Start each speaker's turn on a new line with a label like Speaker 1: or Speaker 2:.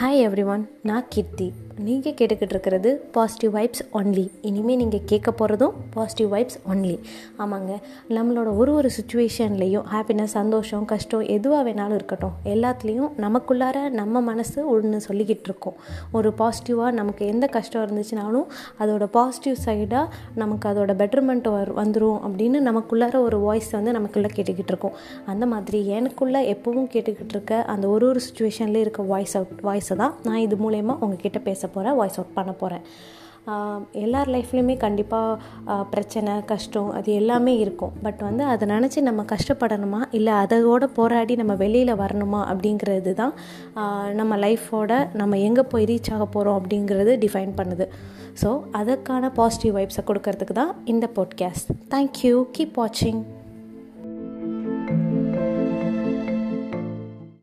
Speaker 1: Hi every one நான் கீர்த்தி. நீங்கள் கேட்டுக்கிட்டு இருக்கிறது பாசிட்டிவ் வைப்ஸ் ஒன்லி இனிமேல் நீங்கள் கேட்க போகிறதும் பாசிட்டிவ் வைப்ஸ் ஒன்லி ஆமாங்க. நம்மளோட ஒரு ஒரு சுச்சுவேஷன்லேயும் ஹாப்பினஸ் சந்தோஷம் கஷ்டம் எதுவாக வேணாலும் இருக்கட்டும். எல்லாத்துலேயும் நமக்குள்ளார நம்ம மனசு ஒன்று சொல்லிக்கிட்டு இருக்கோம். ஒரு பாசிட்டிவாக நமக்கு எந்த கஷ்டம் இருந்துச்சுனாலும் அதோட பாசிட்டிவ் சைடாக நமக்கு அதோட பெட்டர்மெண்ட் வர் வந்துடும் அப்படின்னு நமக்குள்ளார ஒரு வாய்ஸ் வந்து நமக்குள்ளே கேட்டுக்கிட்டு இருக்கோம். அந்த மாதிரி எனக்குள்ளே எப்பவும் கேட்டுக்கிட்டு இருக்க அந்த ஒரு ஒரு சுச்சுவேஷன்லேயே இருக்க வாய்ஸ் அவுட் வாய்ஸை தான் நான் இது மூலயமா உங்ககிட்ட பேச போகிறேன் வாய்ஸ் அவுட் பண்ண போகிறேன் எல்லார் லைஃப்லேயுமே கண்டிப்பாக பிரச்சனை கஷ்டம் அது எல்லாமே இருக்கும். பட் வந்து அதை நினச்சி நம்ம கஷ்டப்படணுமா? இல்லை அதோட போராடி நம்ம வெளியில் வரணுமா? அப்படிங்கிறது தான் நம்ம லைஃபோட நம்ம எங்கே போய் ரீச் ஆக போகிறோம் அப்படிங்கிறது டிஃபைன் பண்ணுது. ஸோ அதற்கான பாசிட்டிவ் வைப்ஸை கொடுக்கறதுக்கு தான் இந்த பாட்காஸ்ட் தேங்க்யூ கீப் வாட்சிங்